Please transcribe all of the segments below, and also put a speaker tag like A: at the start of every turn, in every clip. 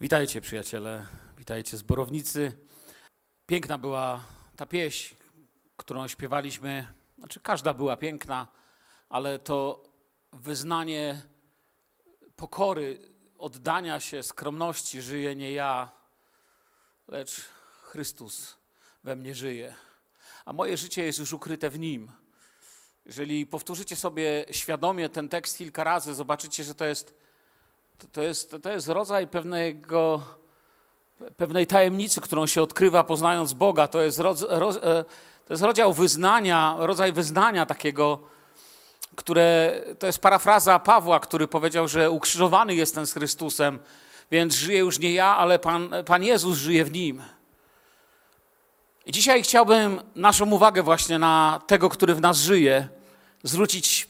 A: Witajcie przyjaciele, witajcie zborownicy. Piękna była ta pieśń, którą śpiewaliśmy. Znaczy każda była piękna, ale to wyznanie pokory, oddania się, skromności żyje nie ja, lecz Chrystus we mnie żyje. A moje życie jest już ukryte w Nim. Jeżeli powtórzycie sobie świadomie ten tekst kilka razy, zobaczycie, że to jest to, jest, to jest rodzaj pewnego, pewnej tajemnicy, którą się odkrywa poznając Boga. To jest, roz, e, to jest rodzaj wyznania, rodzaj wyznania takiego, które to jest parafraza Pawła, który powiedział, że ukrzyżowany jestem z Chrystusem, więc żyję już nie ja, ale Pan, Pan Jezus żyje w nim. I dzisiaj chciałbym naszą uwagę właśnie na tego, który w nas żyje, zwrócić.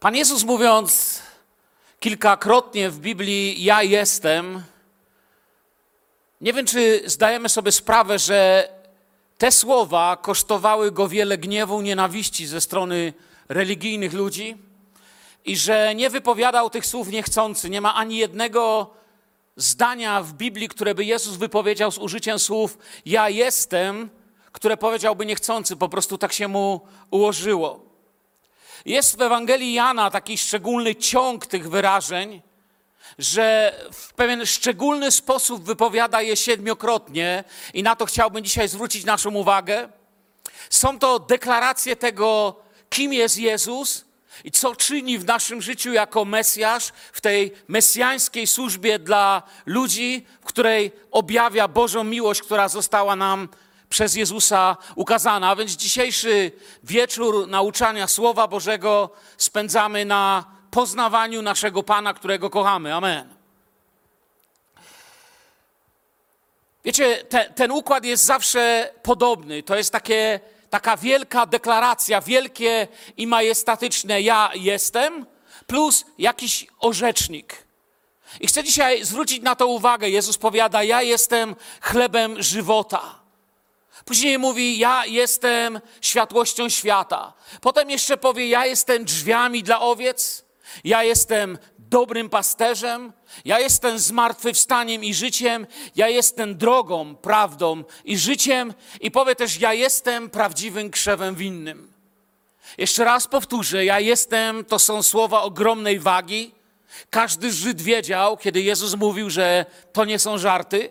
A: Pan Jezus mówiąc, kilkakrotnie w Biblii ja jestem. Nie wiem, czy zdajemy sobie sprawę, że te słowa kosztowały go wiele gniewu, nienawiści ze strony religijnych ludzi i że nie wypowiadał tych słów niechcący. Nie ma ani jednego zdania w Biblii, które by Jezus wypowiedział z użyciem słów ja jestem, które powiedziałby niechcący, po prostu tak się mu ułożyło. Jest w Ewangelii Jana taki szczególny ciąg tych wyrażeń, że w pewien szczególny sposób wypowiada je siedmiokrotnie i na to chciałbym dzisiaj zwrócić naszą uwagę. Są to deklaracje tego, kim jest Jezus i co czyni w naszym życiu jako Mesjasz, w tej mesjańskiej służbie dla ludzi, w której objawia Bożą miłość, która została nam przez Jezusa ukazana. A więc dzisiejszy wieczór nauczania Słowa Bożego spędzamy na poznawaniu naszego Pana, którego kochamy. Amen. Wiecie, te, ten układ jest zawsze podobny. To jest takie, taka wielka deklaracja, wielkie i majestatyczne ja jestem, plus jakiś orzecznik. I chcę dzisiaj zwrócić na to uwagę. Jezus powiada: Ja jestem chlebem żywota. Później mówi: Ja jestem światłością świata. Potem jeszcze powie: Ja jestem drzwiami dla owiec. Ja jestem dobrym pasterzem. Ja jestem zmartwychwstaniem i życiem. Ja jestem drogą, prawdą i życiem. I powie też: Ja jestem prawdziwym krzewem winnym. Jeszcze raz powtórzę: Ja jestem to są słowa ogromnej wagi. Każdy Żyd wiedział, kiedy Jezus mówił, że to nie są żarty.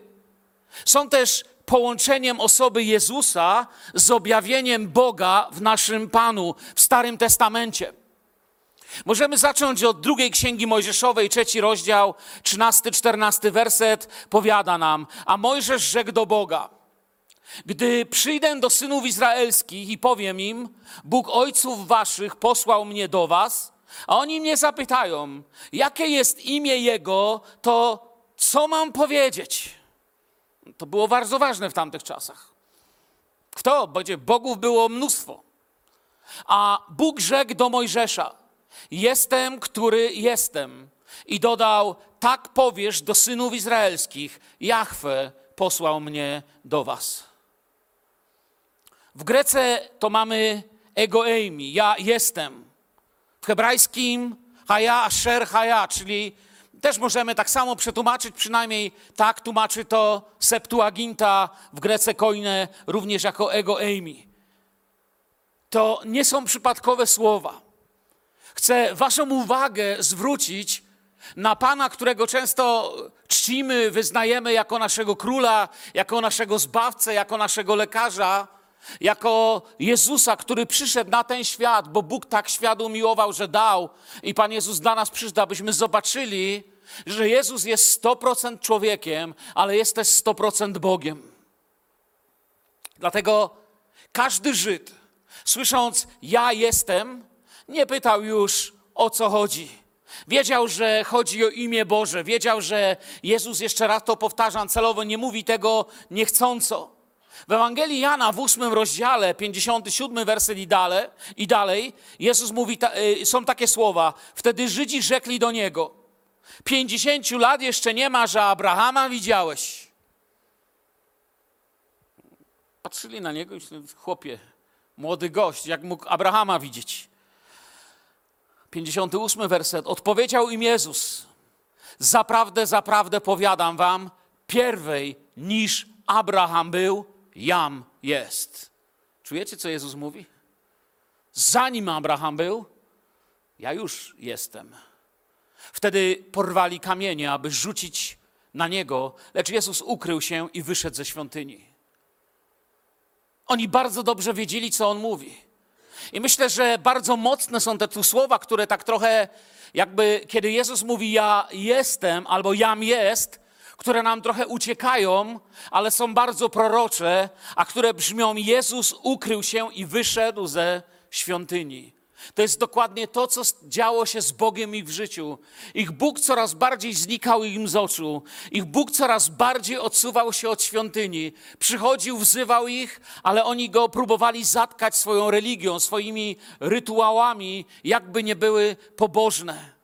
A: Są też połączeniem osoby Jezusa z objawieniem Boga w naszym Panu w Starym Testamencie. Możemy zacząć od drugiej księgi Mojżeszowej, trzeci rozdział, trzynasty, czternasty werset powiada nam, a Mojżesz rzekł do Boga, gdy przyjdę do synów izraelskich i powiem im, Bóg ojców waszych posłał mnie do was, a oni mnie zapytają, jakie jest imię Jego, to co mam powiedzieć? To było bardzo ważne w tamtych czasach. Kto? Będzie bogów było mnóstwo. A Bóg rzekł do Mojżesza: Jestem, który jestem. I dodał: Tak powiesz do synów izraelskich: Jahwe posłał mnie do was. W Grece to mamy ego eimi, ja jestem. W hebrajskim haja asher haja, czyli też możemy tak samo przetłumaczyć, przynajmniej tak tłumaczy to Septuaginta w Grece Koine, również jako ego eimi. To nie są przypadkowe słowa. Chcę Waszą uwagę zwrócić na Pana, którego często czcimy, wyznajemy jako naszego króla, jako naszego zbawcę, jako naszego lekarza, jako Jezusa, który przyszedł na ten świat, bo Bóg tak świat umiłował, że dał i Pan Jezus dla nas przyszedł, abyśmy zobaczyli, że Jezus jest 100% człowiekiem, ale jest też 100% Bogiem. Dlatego każdy Żyd, słysząc ja jestem, nie pytał już o co chodzi. Wiedział, że chodzi o imię Boże, wiedział, że Jezus, jeszcze raz to powtarzam, celowo nie mówi tego niechcąco. W Ewangelii Jana w ósmym rozdziale, 57 werset i dalej, i dalej Jezus mówi, y, są takie słowa. Wtedy Żydzi rzekli do Niego, pięćdziesięciu lat jeszcze nie ma, że Abrahama widziałeś. Patrzyli na Niego i chłopie, młody gość, jak mógł Abrahama widzieć. 58 werset. Odpowiedział im Jezus, zaprawdę, zaprawdę powiadam wam, pierwej niż Abraham był, jam jest. Czujecie, co Jezus mówi? Zanim Abraham był, ja już jestem. Wtedy porwali kamienie, aby rzucić na niego, lecz Jezus ukrył się i wyszedł ze świątyni. Oni bardzo dobrze wiedzieli, co on mówi. I myślę, że bardzo mocne są te tu słowa, które tak trochę jakby, kiedy Jezus mówi ja jestem albo jam jest, które nam trochę uciekają, ale są bardzo prorocze, a które brzmią Jezus ukrył się i wyszedł ze świątyni. To jest dokładnie to, co działo się z Bogiem ich w życiu. Ich Bóg coraz bardziej znikał im z oczu. Ich Bóg coraz bardziej odsuwał się od świątyni. Przychodził, wzywał ich, ale oni go próbowali zatkać swoją religią, swoimi rytuałami, jakby nie były pobożne.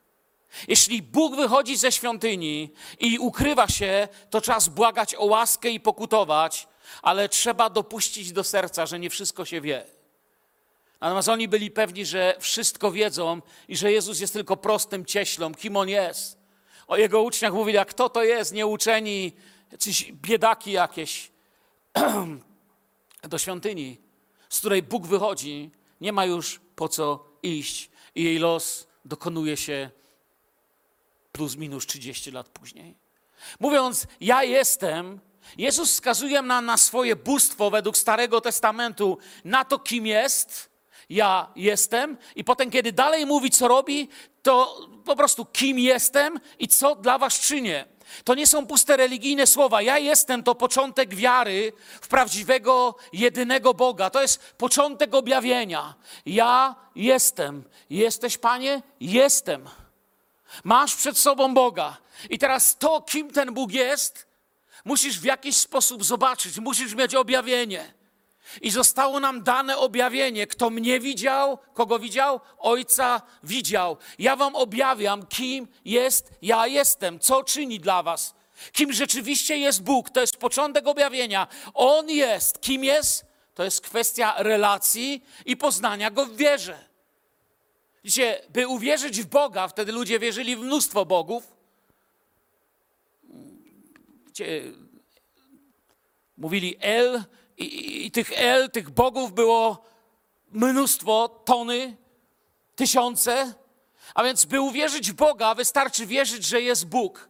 A: Jeśli Bóg wychodzi ze świątyni i ukrywa się, to czas błagać o łaskę i pokutować, ale trzeba dopuścić do serca, że nie wszystko się wie. Natomiast oni byli pewni, że wszystko wiedzą i że Jezus jest tylko prostym cieślą, kim on jest. O jego uczniach mówili, a kto to jest, nieuczeni, jacyś biedaki jakieś. Do świątyni, z której Bóg wychodzi, nie ma już po co iść i jej los dokonuje się plus minus 30 lat później. Mówiąc, ja jestem, Jezus wskazuje nam na swoje bóstwo według Starego Testamentu, na to, kim jest, ja jestem, i potem, kiedy dalej mówi, co robi, to po prostu kim jestem i co dla was czynię. To nie są puste religijne słowa. Ja jestem to początek wiary w prawdziwego, jedynego Boga. To jest początek objawienia. Ja jestem. Jesteś, Panie? Jestem. Masz przed sobą Boga. I teraz to, kim ten Bóg jest, musisz w jakiś sposób zobaczyć, musisz mieć objawienie. I zostało nam dane objawienie. Kto mnie widział, kogo widział? Ojca widział. Ja wam objawiam, kim jest ja jestem, co czyni dla was. Kim rzeczywiście jest Bóg, to jest początek objawienia. On jest. Kim jest? To jest kwestia relacji i poznania Go w wierze. Widzicie, by uwierzyć w Boga, wtedy ludzie wierzyli w mnóstwo bogów. Widzicie, mówili El i, i, i tych El, tych bogów było mnóstwo, tony, tysiące. A więc, by uwierzyć w Boga, wystarczy wierzyć, że jest Bóg.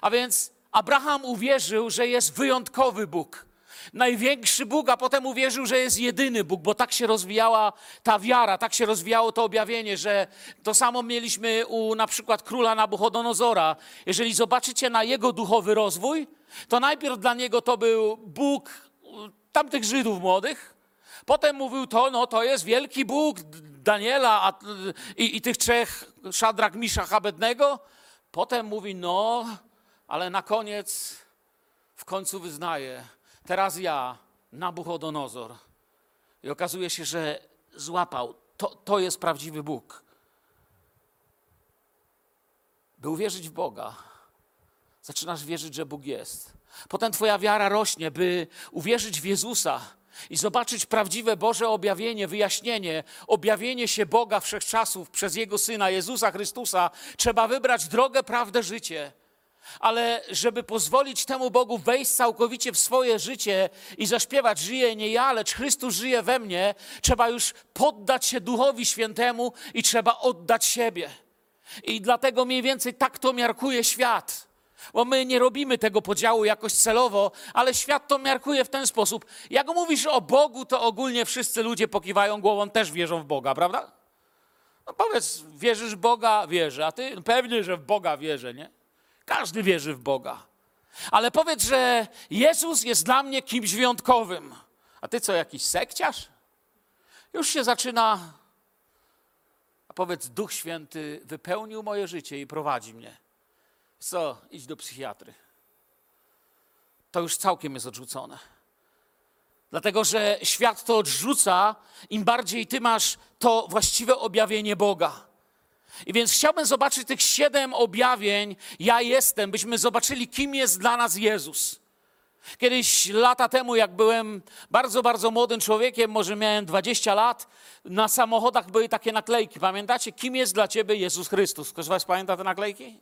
A: A więc Abraham uwierzył, że jest wyjątkowy Bóg największy Bóg, a potem uwierzył, że jest jedyny Bóg, bo tak się rozwijała ta wiara, tak się rozwijało to objawienie, że to samo mieliśmy u na przykład króla Nabuchodonozora. Jeżeli zobaczycie na jego duchowy rozwój, to najpierw dla niego to był Bóg tamtych Żydów młodych, potem mówił to, no to jest wielki Bóg Daniela a, i, i tych trzech, Szadrak, Misza, Abednego. Potem mówi, no, ale na koniec w końcu wyznaje, Teraz ja, Nabuchodonozor. I okazuje się, że złapał. To, to jest prawdziwy Bóg. By uwierzyć w Boga, zaczynasz wierzyć, że Bóg jest. Potem Twoja wiara rośnie, by uwierzyć w Jezusa i zobaczyć prawdziwe Boże objawienie, wyjaśnienie, objawienie się Boga wszechczasów przez Jego Syna, Jezusa Chrystusa. Trzeba wybrać drogę, prawdę, życie ale żeby pozwolić temu Bogu wejść całkowicie w swoje życie i zaśpiewać, żyje nie ja, lecz Chrystus żyje we mnie, trzeba już poddać się Duchowi Świętemu i trzeba oddać siebie. I dlatego mniej więcej tak to miarkuje świat. Bo my nie robimy tego podziału jakoś celowo, ale świat to miarkuje w ten sposób. Jak mówisz o Bogu, to ogólnie wszyscy ludzie pokiwają głową, też wierzą w Boga, prawda? No powiedz, wierzysz w Boga? Wierzę. A ty? Pewnie, że w Boga wierzę, nie? Każdy wierzy w Boga. Ale powiedz, że Jezus jest dla mnie kimś wyjątkowym. A ty co, jakiś sekciarz? Już się zaczyna. A powiedz, Duch Święty wypełnił moje życie i prowadzi mnie. Co, idź do psychiatry. To już całkiem jest odrzucone. Dlatego, że świat to odrzuca, im bardziej ty masz to właściwe objawienie Boga. I więc chciałbym zobaczyć tych siedem objawień, ja jestem, byśmy zobaczyli, kim jest dla nas Jezus. Kiedyś lata temu, jak byłem bardzo, bardzo młodym człowiekiem, może miałem 20 lat, na samochodach były takie naklejki. Pamiętacie, kim jest dla ciebie Jezus Chrystus? Ktoś z Was pamięta te naklejki?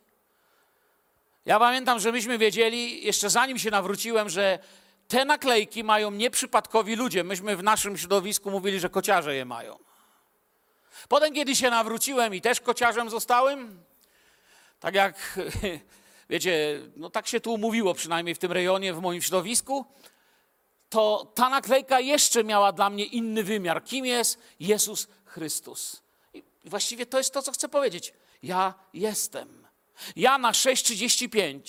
A: Ja pamiętam, że myśmy wiedzieli, jeszcze zanim się nawróciłem, że te naklejki mają nieprzypadkowi ludzie. Myśmy w naszym środowisku mówili, że kociarze je mają. Potem, kiedy się nawróciłem i też kociarzem zostałem, tak jak, wiecie, no tak się tu umówiło, przynajmniej w tym rejonie, w moim środowisku, to ta naklejka jeszcze miała dla mnie inny wymiar. Kim jest Jezus Chrystus? I właściwie to jest to, co chcę powiedzieć. Ja jestem. Jana 6,35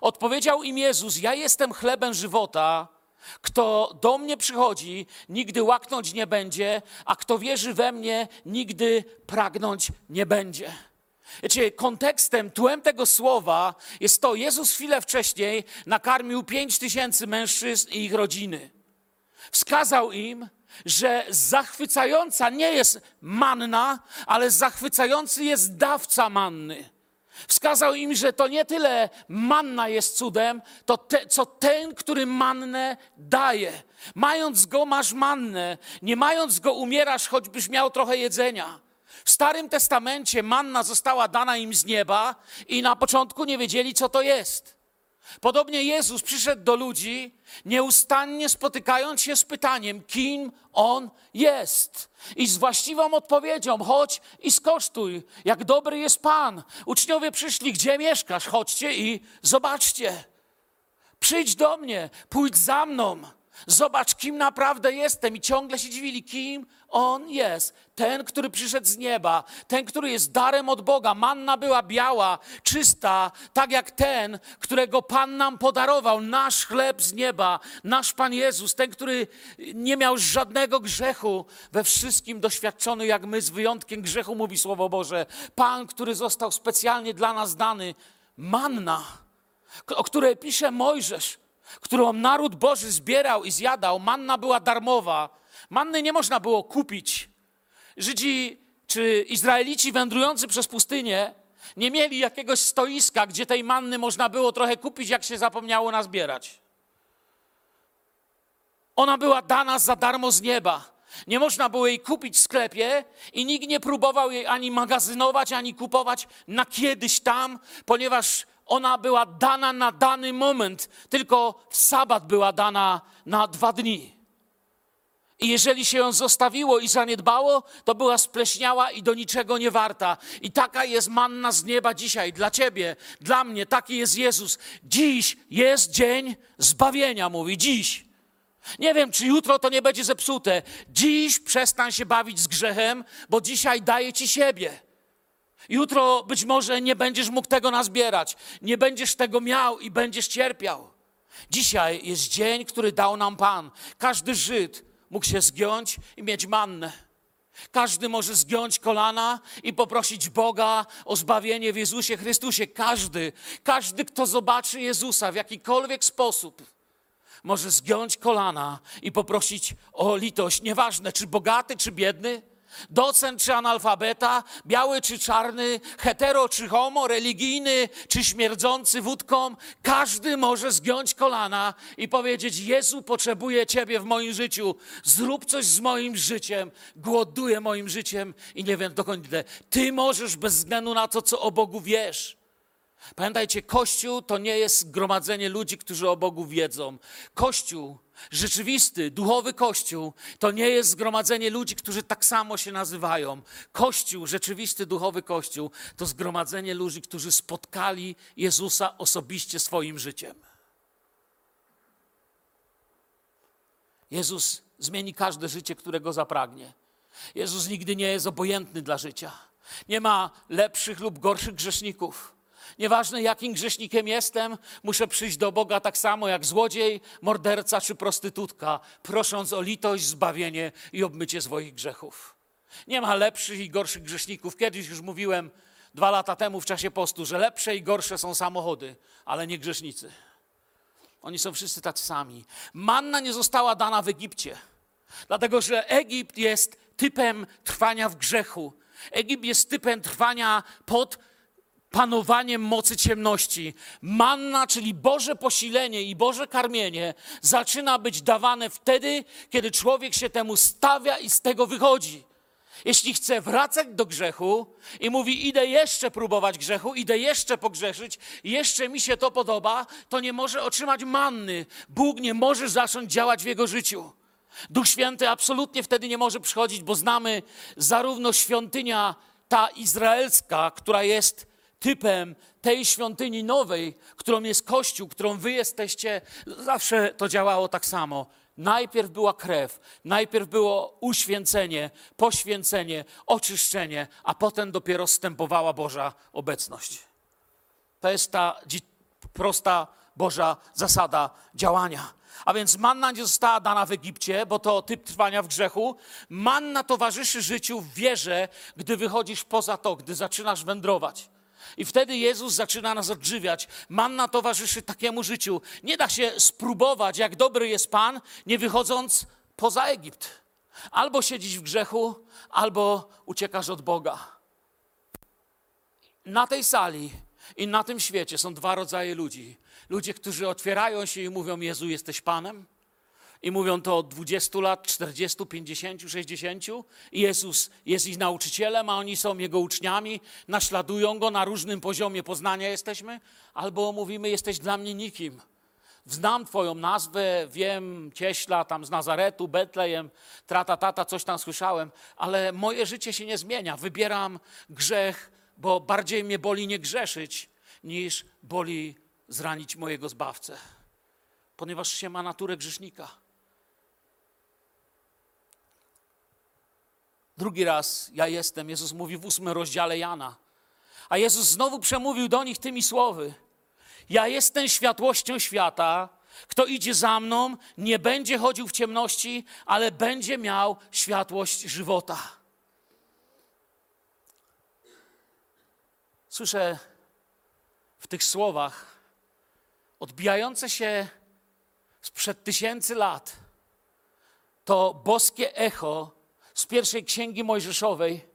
A: odpowiedział im Jezus: Ja jestem chlebem żywota. Kto do mnie przychodzi, nigdy łaknąć nie będzie, a kto wierzy we mnie, nigdy pragnąć nie będzie. Wiecie, kontekstem, tłem tego słowa jest to, Jezus chwilę wcześniej nakarmił pięć tysięcy mężczyzn i ich rodziny. Wskazał im, że zachwycająca nie jest manna, ale zachwycający jest dawca manny. Wskazał im, że to nie tyle manna jest cudem, to te, co ten, który mannę daje. Mając go, masz mannę. Nie mając go, umierasz, choćbyś miał trochę jedzenia. W Starym Testamencie manna została dana im z nieba i na początku nie wiedzieli, co to jest. Podobnie Jezus przyszedł do ludzi, nieustannie spotykając się z pytaniem, kim On jest. I z właściwą odpowiedzią, chodź i skosztuj, jak dobry jest Pan. Uczniowie przyszli, gdzie mieszkasz? Chodźcie i zobaczcie. Przyjdź do mnie, pójdź za mną. Zobacz, kim naprawdę jestem. I ciągle się dziwili, kim on jest. Ten, który przyszedł z nieba, ten, który jest darem od Boga. Manna była biała, czysta, tak jak ten, którego Pan nam podarował. Nasz chleb z nieba, nasz Pan Jezus, ten, który nie miał żadnego grzechu, we wszystkim doświadczony jak my, z wyjątkiem grzechu, mówi Słowo Boże. Pan, który został specjalnie dla nas dany. Manna, o której pisze Mojżesz którą naród Boży zbierał i zjadał, manna była darmowa. Manny nie można było kupić. Żydzi czy Izraelici wędrujący przez pustynię nie mieli jakiegoś stoiska, gdzie tej manny można było trochę kupić, jak się zapomniało nazbierać. Ona była dana za darmo z nieba. Nie można było jej kupić w sklepie i nikt nie próbował jej ani magazynować, ani kupować na kiedyś tam, ponieważ ona była dana na dany moment, tylko w sabat była dana na dwa dni. I jeżeli się ją zostawiło i zaniedbało, to była spleśniała i do niczego nie warta. I taka jest manna z nieba dzisiaj dla ciebie, dla mnie. Taki jest Jezus. Dziś jest dzień zbawienia, mówi. Dziś. Nie wiem, czy jutro to nie będzie zepsute. Dziś przestań się bawić z grzechem, bo dzisiaj daję ci siebie. Jutro być może nie będziesz mógł tego nazbierać, nie będziesz tego miał i będziesz cierpiał. Dzisiaj jest dzień, który dał nam Pan. Każdy Żyd mógł się zgiąć i mieć mannę. Każdy może zgiąć kolana i poprosić Boga o zbawienie w Jezusie Chrystusie. Każdy, każdy, kto zobaczy Jezusa w jakikolwiek sposób, może zgiąć kolana i poprosić o litość. Nieważne, czy bogaty, czy biedny Docent czy analfabeta, biały czy czarny, hetero czy homo, religijny czy śmierdzący wódką, każdy może zgiąć kolana i powiedzieć: Jezu, potrzebuję Ciebie w moim życiu, zrób coś z moim życiem, głoduję moim życiem i nie wiem dokąd idę. Ty możesz bez względu na to, co o Bogu wiesz. Pamiętajcie, Kościół to nie jest gromadzenie ludzi, którzy o Bogu wiedzą. Kościół Rzeczywisty, duchowy Kościół to nie jest zgromadzenie ludzi, którzy tak samo się nazywają. Kościół, rzeczywisty, duchowy Kościół to zgromadzenie ludzi, którzy spotkali Jezusa osobiście swoim życiem. Jezus zmieni każde życie, którego zapragnie. Jezus nigdy nie jest obojętny dla życia. Nie ma lepszych lub gorszych grzeszników. Nieważne jakim grzesznikiem jestem, muszę przyjść do Boga tak samo jak złodziej, morderca czy prostytutka, prosząc o litość, zbawienie i obmycie swoich grzechów. Nie ma lepszych i gorszych grzeszników. Kiedyś już mówiłem dwa lata temu w czasie postu, że lepsze i gorsze są samochody, ale nie grzesznicy. Oni są wszyscy tacy sami. Manna nie została dana w Egipcie, dlatego że Egipt jest typem trwania w grzechu. Egipt jest typem trwania pod panowaniem mocy ciemności. Manna, czyli Boże posilenie i Boże karmienie, zaczyna być dawane wtedy, kiedy człowiek się temu stawia i z tego wychodzi. jeśli chce wracać do grzechu i mówi: Idę jeszcze próbować grzechu, idę jeszcze pogrzeszyć, jeszcze mi się to podoba, to nie może otrzymać manny. Bóg nie może zacząć działać w jego życiu. Duch Święty absolutnie wtedy nie może przychodzić, bo znamy zarówno świątynia ta izraelska, która jest typem tej świątyni nowej, którą jest Kościół, którą wy jesteście, zawsze to działało tak samo. Najpierw była krew, najpierw było uświęcenie, poświęcenie, oczyszczenie, a potem dopiero stępowała Boża obecność. To jest ta prosta Boża zasada działania. A więc manna nie została dana w Egipcie, bo to typ trwania w grzechu. Manna towarzyszy życiu w wierze, gdy wychodzisz poza to, gdy zaczynasz wędrować. I wtedy Jezus zaczyna nas odżywiać. Manna towarzyszy takiemu życiu. Nie da się spróbować, jak dobry jest Pan, nie wychodząc poza Egipt. Albo siedzisz w grzechu, albo uciekasz od Boga. Na tej sali i na tym świecie są dwa rodzaje ludzi. Ludzie, którzy otwierają się i mówią: Jezu, jesteś Panem. I mówią to od 20 lat, 40, 50, 60. I Jezus jest ich nauczycielem, a oni są Jego uczniami, naśladują Go na różnym poziomie poznania jesteśmy. Albo mówimy, jesteś dla mnie nikim. Znam Twoją nazwę, wiem, Cieśla, tam z Nazaretu, Betlejem, trata, tata, coś tam słyszałem, ale moje życie się nie zmienia. Wybieram grzech, bo bardziej mnie boli nie grzeszyć, niż boli zranić mojego Zbawcę, ponieważ się ma naturę grzesznika. Drugi raz ja jestem, Jezus mówi w ósmym rozdziale Jana. A Jezus znowu przemówił do nich tymi słowy. Ja jestem światłością świata. Kto idzie za mną, nie będzie chodził w ciemności, ale będzie miał światłość żywota. Słyszę w tych słowach odbijające się sprzed tysięcy lat to boskie echo z pierwszej księgi Mojżeszowej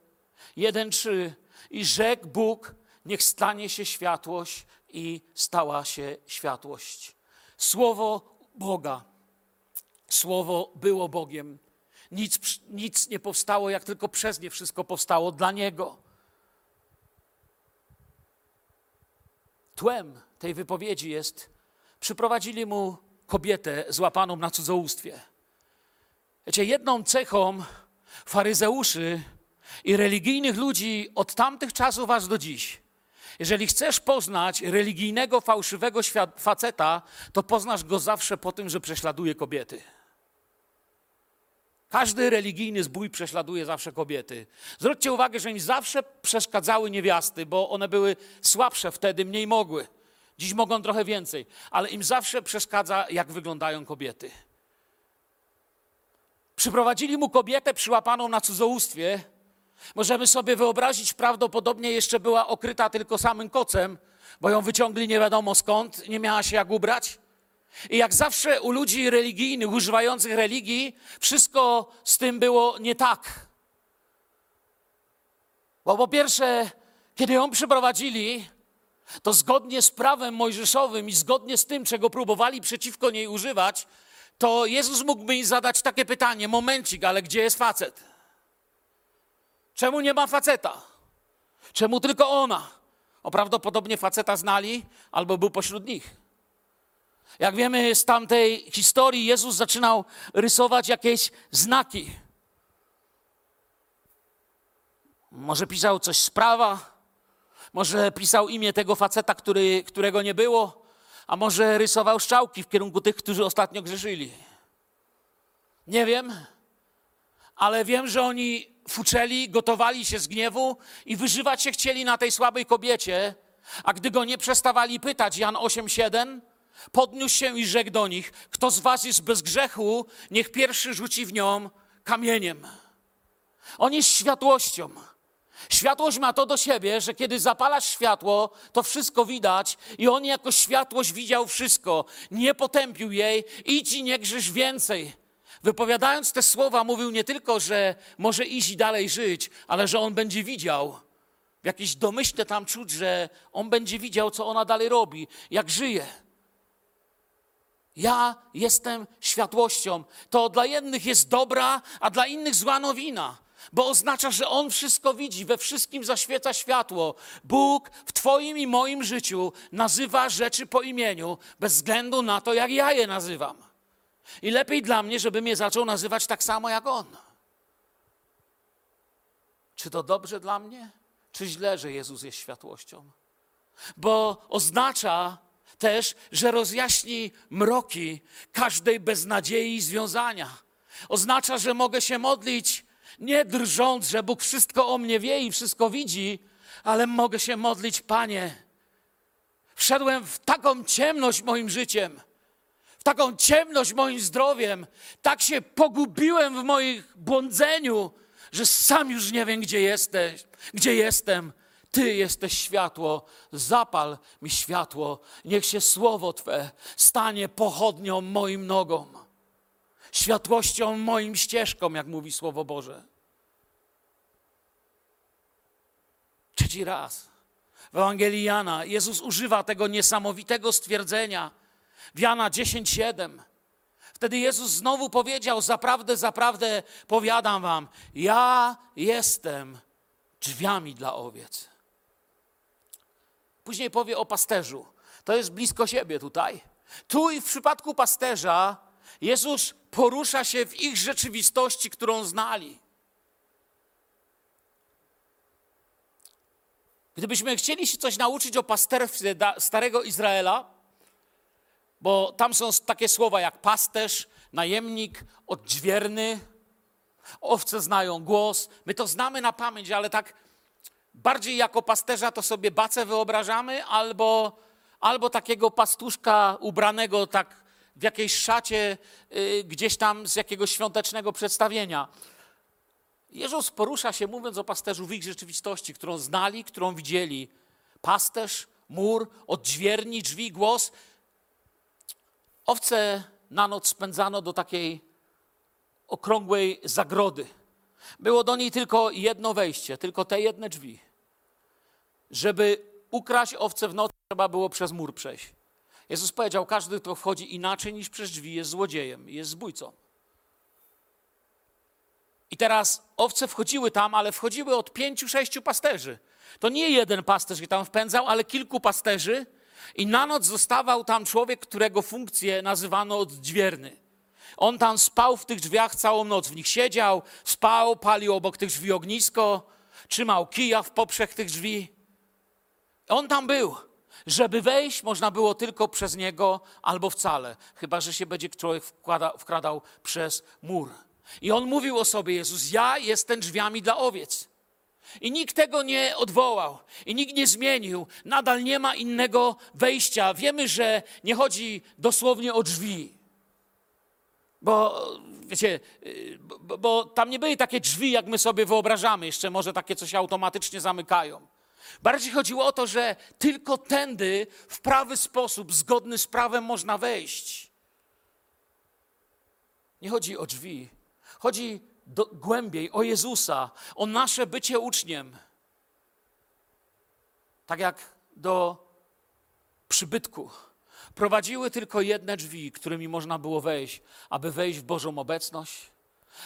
A: 1:3 i rzekł Bóg, niech stanie się światłość i stała się światłość. Słowo Boga. Słowo było Bogiem. Nic, nic nie powstało, jak tylko przez nie wszystko powstało dla Niego. Tłem tej wypowiedzi jest, przyprowadzili mu kobietę złapaną na cudzołóstwie. Wiecie, jedną cechą faryzeuszy i religijnych ludzi od tamtych czasów aż do dziś. Jeżeli chcesz poznać religijnego, fałszywego faceta, to poznasz go zawsze po tym, że prześladuje kobiety. Każdy religijny zbój prześladuje zawsze kobiety. Zwróćcie uwagę, że im zawsze przeszkadzały niewiasty, bo one były słabsze wtedy, mniej mogły. Dziś mogą trochę więcej, ale im zawsze przeszkadza, jak wyglądają kobiety. Przyprowadzili mu kobietę przyłapaną na cudzołóstwie. Możemy sobie wyobrazić, prawdopodobnie jeszcze była okryta tylko samym kocem, bo ją wyciągli nie wiadomo skąd, nie miała się jak ubrać. I jak zawsze u ludzi religijnych, używających religii, wszystko z tym było nie tak. Bo po pierwsze, kiedy ją przyprowadzili, to zgodnie z prawem mojżeszowym i zgodnie z tym, czego próbowali przeciwko niej używać, to Jezus mógłby mi zadać takie pytanie: momencik, ale gdzie jest facet? Czemu nie ma faceta? Czemu tylko ona? O prawdopodobnie faceta znali albo był pośród nich. Jak wiemy z tamtej historii, Jezus zaczynał rysować jakieś znaki. Może pisał coś z prawa, może pisał imię tego faceta, który, którego nie było, a może rysował szczałki w kierunku tych, którzy ostatnio grzeszyli. Nie wiem, ale wiem, że oni fuczeli, gotowali się z gniewu i wyżywać się chcieli na tej słabej kobiecie, a gdy go nie przestawali pytać, Jan 8:7, podniósł się i rzekł do nich: Kto z was jest bez grzechu, niech pierwszy rzuci w nią kamieniem. On jest światłością. Światłość ma to do siebie, że kiedy zapalasz światło, to wszystko widać i on jako światłość widział wszystko. Nie potępił jej, idź i nie grzesz więcej. Wypowiadając te słowa, mówił nie tylko, że może iść i dalej żyć, ale że on będzie widział. W jakiejś domyśle tam czuć, że on będzie widział, co ona dalej robi, jak żyje. Ja jestem światłością. To dla jednych jest dobra, a dla innych zła nowina. Bo oznacza, że On wszystko widzi, we wszystkim zaświeca światło. Bóg w Twoim i moim życiu nazywa rzeczy po imieniu, bez względu na to, jak ja je nazywam. I lepiej dla mnie, żebym je zaczął nazywać tak samo jak On. Czy to dobrze dla mnie, czy źle, że Jezus jest światłością? Bo oznacza też, że rozjaśni mroki każdej beznadziei i związania. Oznacza, że mogę się modlić nie drżąc, że Bóg wszystko o mnie wie i wszystko widzi, ale mogę się modlić, Panie. Wszedłem w taką ciemność moim życiem, w taką ciemność moim zdrowiem, tak się pogubiłem w moich błądzeniu, że sam już nie wiem, gdzie jesteś, gdzie jestem. Ty jesteś światło, zapal mi światło, niech się słowo Twe stanie pochodnią moim nogom, światłością moim ścieżkom, jak mówi Słowo Boże. Trzeci raz w Ewangelii Jana Jezus używa tego niesamowitego stwierdzenia w Jana 10:7. Wtedy Jezus znowu powiedział: Zaprawdę, zaprawdę powiadam wam, ja jestem drzwiami dla owiec. Później powie o pasterzu. To jest blisko siebie tutaj. Tu i w przypadku pasterza Jezus porusza się w ich rzeczywistości, którą znali. Gdybyśmy chcieli się coś nauczyć o pasterstwie Starego Izraela, bo tam są takie słowa jak pasterz, najemnik, odźwierny, owce znają głos. My to znamy na pamięć, ale tak bardziej jako pasterza to sobie bacę wyobrażamy, albo, albo takiego pastuszka ubranego tak w jakiejś szacie y, gdzieś tam z jakiegoś świątecznego przedstawienia. Jezus porusza się, mówiąc o pasterzu, w ich rzeczywistości, którą znali, którą widzieli. Pasterz, mur, odźwierni, drzwi, głos. Owce na noc spędzano do takiej okrągłej zagrody. Było do niej tylko jedno wejście, tylko te jedne drzwi. Żeby ukraść owce w nocy, trzeba było przez mur przejść. Jezus powiedział: Każdy, kto wchodzi inaczej niż przez drzwi, jest złodziejem, jest zbójcą. I teraz owce wchodziły tam, ale wchodziły od pięciu, sześciu pasterzy. To nie jeden pasterz je tam wpędzał, ale kilku pasterzy. I na noc zostawał tam człowiek, którego funkcję nazywano odźwierny. On tam spał w tych drzwiach całą noc, w nich siedział, spał, palił obok tych drzwi ognisko, trzymał kija w poprzek tych drzwi. On tam był. Żeby wejść, można było tylko przez niego albo wcale, chyba że się będzie człowiek wkłada, wkradał przez mur. I on mówił o sobie, Jezus, ja jestem drzwiami dla owiec. I nikt tego nie odwołał, i nikt nie zmienił. Nadal nie ma innego wejścia. Wiemy, że nie chodzi dosłownie o drzwi. Bo wiecie, bo, bo tam nie były takie drzwi, jak my sobie wyobrażamy, jeszcze może takie, co się automatycznie zamykają. Bardziej chodziło o to, że tylko tędy w prawy sposób, zgodny z prawem, można wejść. Nie chodzi o drzwi, Chodzi do, głębiej o Jezusa, o nasze bycie uczniem. Tak jak do przybytku. Prowadziły tylko jedne drzwi, którymi można było wejść, aby wejść w Bożą obecność.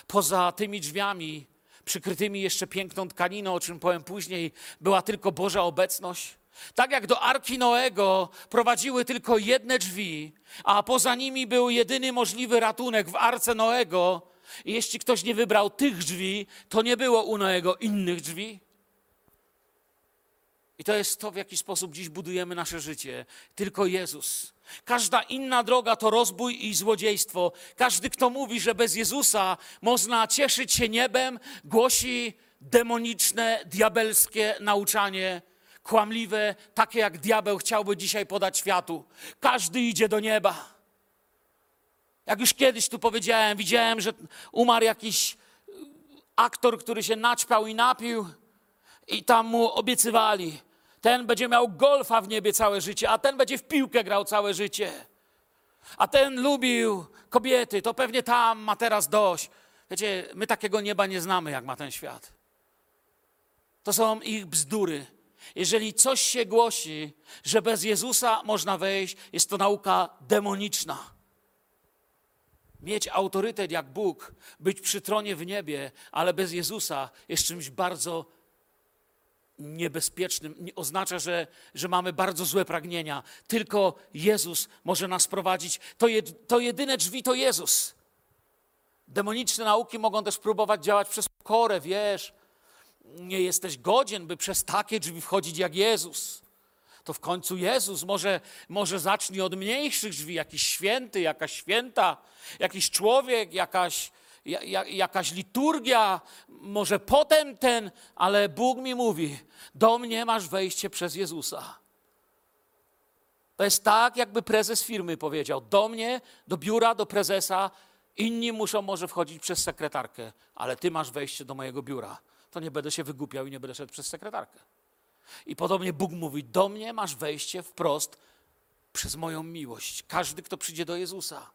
A: Poza tymi drzwiami, przykrytymi jeszcze piękną tkaniną, o czym powiem później, była tylko Boża obecność. Tak jak do Arki Noego prowadziły tylko jedne drzwi, a poza nimi był jedyny możliwy ratunek w Arce Noego, i jeśli ktoś nie wybrał tych drzwi, to nie było u Noego innych drzwi. I to jest to, w jaki sposób dziś budujemy nasze życie. Tylko Jezus. Każda inna droga to rozbój i złodziejstwo. Każdy, kto mówi, że bez Jezusa można cieszyć się niebem, głosi demoniczne, diabelskie nauczanie, kłamliwe, takie jak diabeł chciałby dzisiaj podać światu. Każdy idzie do nieba. Jak już kiedyś tu powiedziałem, widziałem, że umarł jakiś aktor, który się naćpał i napił, i tam mu obiecywali. Ten będzie miał golfa w niebie całe życie, a ten będzie w piłkę grał całe życie. A ten lubił kobiety, to pewnie tam ma teraz dość. Wiecie, my takiego nieba nie znamy, jak ma ten świat. To są ich bzdury. Jeżeli coś się głosi, że bez Jezusa można wejść, jest to nauka demoniczna. mieć autorytet jak Bóg, być przy tronie w niebie, ale bez Jezusa jest czymś bardzo niebezpiecznym. Nie- Oznacza, że, że mamy bardzo złe pragnienia. Tylko Jezus może nas prowadzić. To, jed, to jedyne drzwi to Jezus. Demoniczne nauki mogą też próbować działać przez pokorę, wiesz. Nie jesteś godzien, by przez takie drzwi wchodzić jak Jezus. To w końcu Jezus może, może zacznie od mniejszych drzwi, jakiś święty, jakaś święta, jakiś człowiek, jakaś, ja, ja, jakaś liturgia, może potem ten, ale Bóg mi mówi, do mnie masz wejście przez Jezusa. To jest tak, jakby prezes firmy powiedział, do mnie, do biura, do prezesa, inni muszą może wchodzić przez sekretarkę, ale ty masz wejście do mojego biura. To nie będę się wygłupiał i nie będę szedł przez sekretarkę. I podobnie Bóg mówi: Do mnie masz wejście wprost przez moją miłość. Każdy, kto przyjdzie do Jezusa,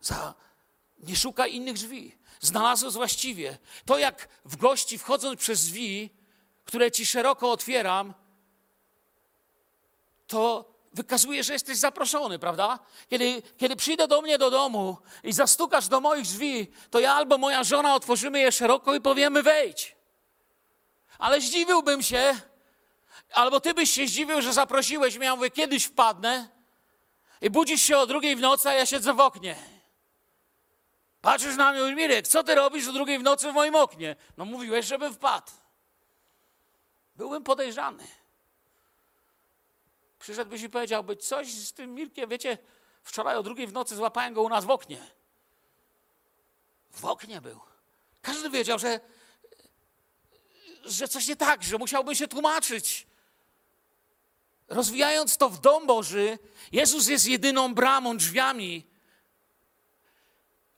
A: za, nie szuka innych drzwi. Znalazł właściwie. To jak w gości wchodząc przez drzwi, które ci szeroko otwieram, to wykazuje, że jesteś zaproszony, prawda? Kiedy, kiedy przyjdę do mnie do domu i zastukasz do moich drzwi, to ja albo moja żona otworzymy je szeroko i powiemy: wejdź. Ale zdziwiłbym się, Albo ty byś się zdziwił, że zaprosiłeś mnie, ja mówię, kiedyś wpadnę i budzisz się o drugiej w nocy, a ja siedzę w oknie. Patrzysz na mnie, Mirek, co ty robisz o drugiej w nocy w moim oknie? No mówiłeś, żebym wpadł. Byłbym podejrzany. Przyszedłbyś i powiedziałby, coś z tym Mirkiem, wiecie, wczoraj o drugiej w nocy złapałem go u nas w oknie. W oknie był. Każdy wiedział, że, że coś nie tak, że musiałbym się tłumaczyć. Rozwijając to w dom Boży, Jezus jest jedyną bramą, drzwiami.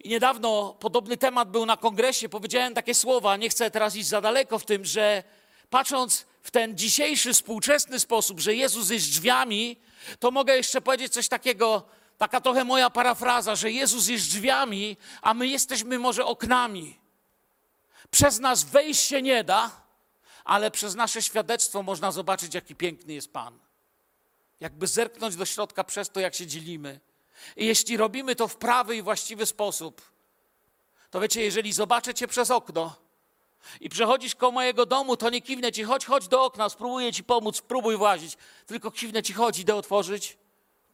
A: I niedawno podobny temat był na kongresie. Powiedziałem takie słowa, nie chcę teraz iść za daleko w tym, że patrząc w ten dzisiejszy, współczesny sposób, że Jezus jest drzwiami, to mogę jeszcze powiedzieć coś takiego, taka trochę moja parafraza, że Jezus jest drzwiami, a my jesteśmy może oknami. Przez nas wejść się nie da, ale przez nasze świadectwo można zobaczyć, jaki piękny jest Pan. Jakby zerknąć do środka przez to, jak się dzielimy. I jeśli robimy to w prawy i właściwy sposób, to wiecie, jeżeli zobaczę cię przez okno i przechodzisz koło mojego domu, to nie kiwnę ci, chodź, chodź do okna, spróbuję ci pomóc, spróbuj włazić. Tylko kiwnę ci, chodź, idę otworzyć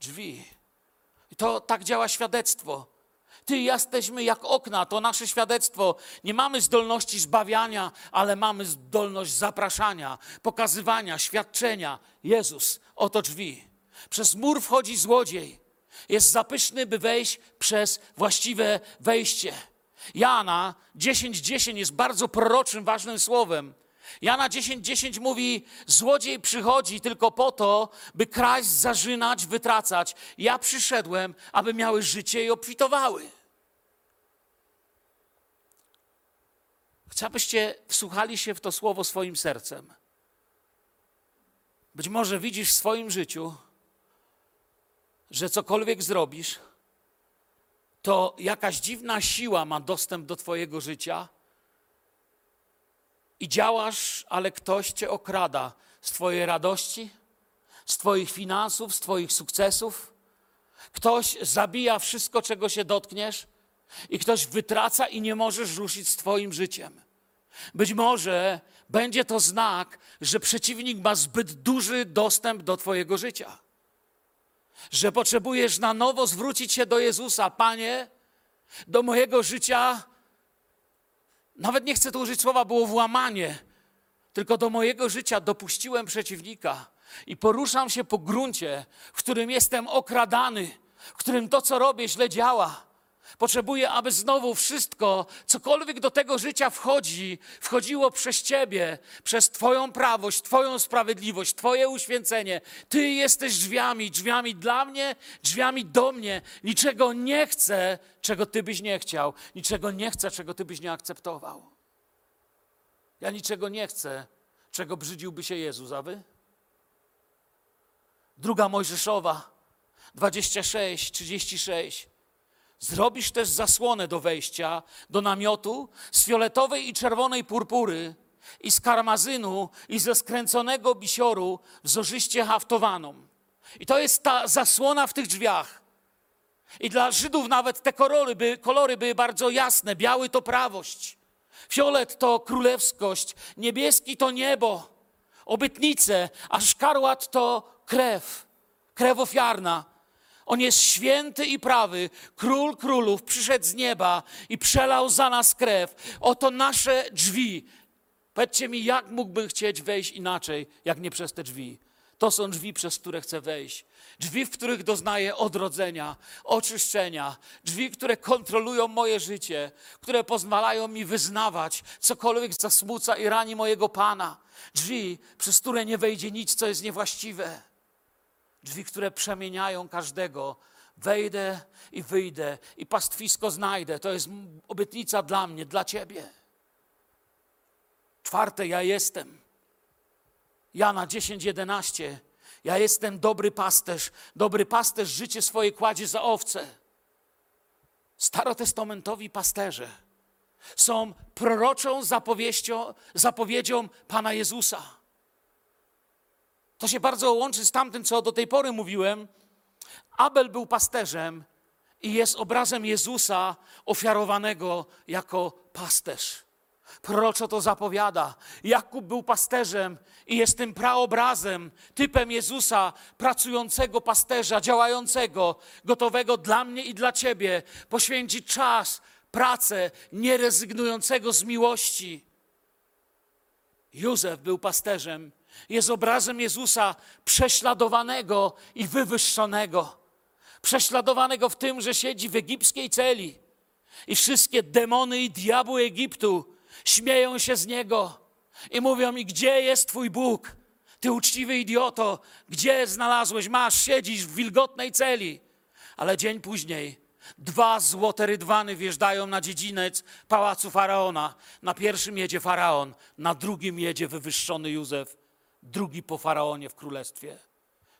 A: drzwi. I to tak działa świadectwo. Ty jesteśmy jak okna, to nasze świadectwo. Nie mamy zdolności zbawiania, ale mamy zdolność zapraszania, pokazywania, świadczenia. Jezus, oto drzwi. Przez mur wchodzi złodziej. Jest zapyszny, by wejść przez właściwe wejście. Jana 10:10 jest bardzo proroczym, ważnym słowem. Jana 10:10 mówi: Złodziej przychodzi tylko po to, by kraść, zarzynać, wytracać. Ja przyszedłem, aby miały życie i obfitowały. Chcę, abyście wsłuchali się w to słowo swoim sercem. Być może widzisz w swoim życiu, że cokolwiek zrobisz, to jakaś dziwna siła ma dostęp do Twojego życia i działasz, ale ktoś Cię okrada z Twojej radości, z Twoich finansów, z Twoich sukcesów. Ktoś zabija wszystko, czego się dotkniesz, i ktoś wytraca i nie możesz ruszyć z Twoim życiem. Być może będzie to znak, że przeciwnik ma zbyt duży dostęp do Twojego życia. Że potrzebujesz na nowo zwrócić się do Jezusa. Panie, do mojego życia, nawet nie chcę tu użyć słowa, było włamanie, tylko do mojego życia dopuściłem przeciwnika i poruszam się po gruncie, w którym jestem okradany, w którym to, co robię, źle działa. Potrzebuję, aby znowu wszystko, cokolwiek do tego życia wchodzi, wchodziło przez Ciebie, przez Twoją prawość, Twoją sprawiedliwość, Twoje uświęcenie. Ty jesteś drzwiami, drzwiami dla mnie, drzwiami do mnie. Niczego nie chcę, czego Ty byś nie chciał, niczego nie chcę, czego Ty byś nie akceptował. Ja niczego nie chcę, czego brzydziłby się Jezus, a Wy? Druga Mojżeszowa, 26, 36. Zrobisz też zasłonę do wejścia do namiotu z fioletowej i czerwonej purpury i z karmazynu i ze skręconego bisioru wzorzyście haftowaną. I to jest ta zasłona w tych drzwiach. I dla Żydów nawet te kolory, by, kolory były bardzo jasne. Biały to prawość, fiolet to królewskość, niebieski to niebo, obytnice, a szkarłat to krew, krew ofiarna. On jest święty i prawy, król królów, przyszedł z nieba i przelał za nas krew. Oto nasze drzwi. Powiedzcie mi, jak mógłbym chcieć wejść inaczej, jak nie przez te drzwi? To są drzwi, przez które chcę wejść. Drzwi, w których doznaję odrodzenia, oczyszczenia. Drzwi, które kontrolują moje życie, które pozwalają mi wyznawać cokolwiek zasmuca i rani mojego Pana. Drzwi, przez które nie wejdzie nic, co jest niewłaściwe. Drzwi, które przemieniają każdego. Wejdę i wyjdę i pastwisko znajdę. To jest obietnica dla mnie, dla Ciebie. Czwarte, ja jestem. Jana 10, 11. Ja jestem dobry pasterz. Dobry pasterz życie swoje kładzie za owce. Starotestamentowi pasterze są proroczą zapowiedzią, zapowiedzią Pana Jezusa. To się bardzo łączy z tamtym, co do tej pory mówiłem. Abel był pasterzem i jest obrazem Jezusa ofiarowanego jako pasterz. Proroczo to zapowiada. Jakub był pasterzem i jest tym praobrazem, typem Jezusa, pracującego pasterza, działającego, gotowego dla mnie i dla ciebie poświęcić czas, pracę, nie rezygnującego z miłości. Józef był pasterzem, jest obrazem Jezusa prześladowanego i wywyższonego. Prześladowanego w tym, że siedzi w egipskiej celi i wszystkie demony i diabły Egiptu śmieją się z niego i mówią mi, gdzie jest twój Bóg? Ty uczciwy idioto, gdzie znalazłeś? Masz, siedzisz w wilgotnej celi. Ale dzień później dwa złote rydwany wjeżdżają na dziedziniec pałacu faraona. Na pierwszym jedzie faraon, na drugim jedzie wywyższony Józef, drugi po faraonie w królestwie.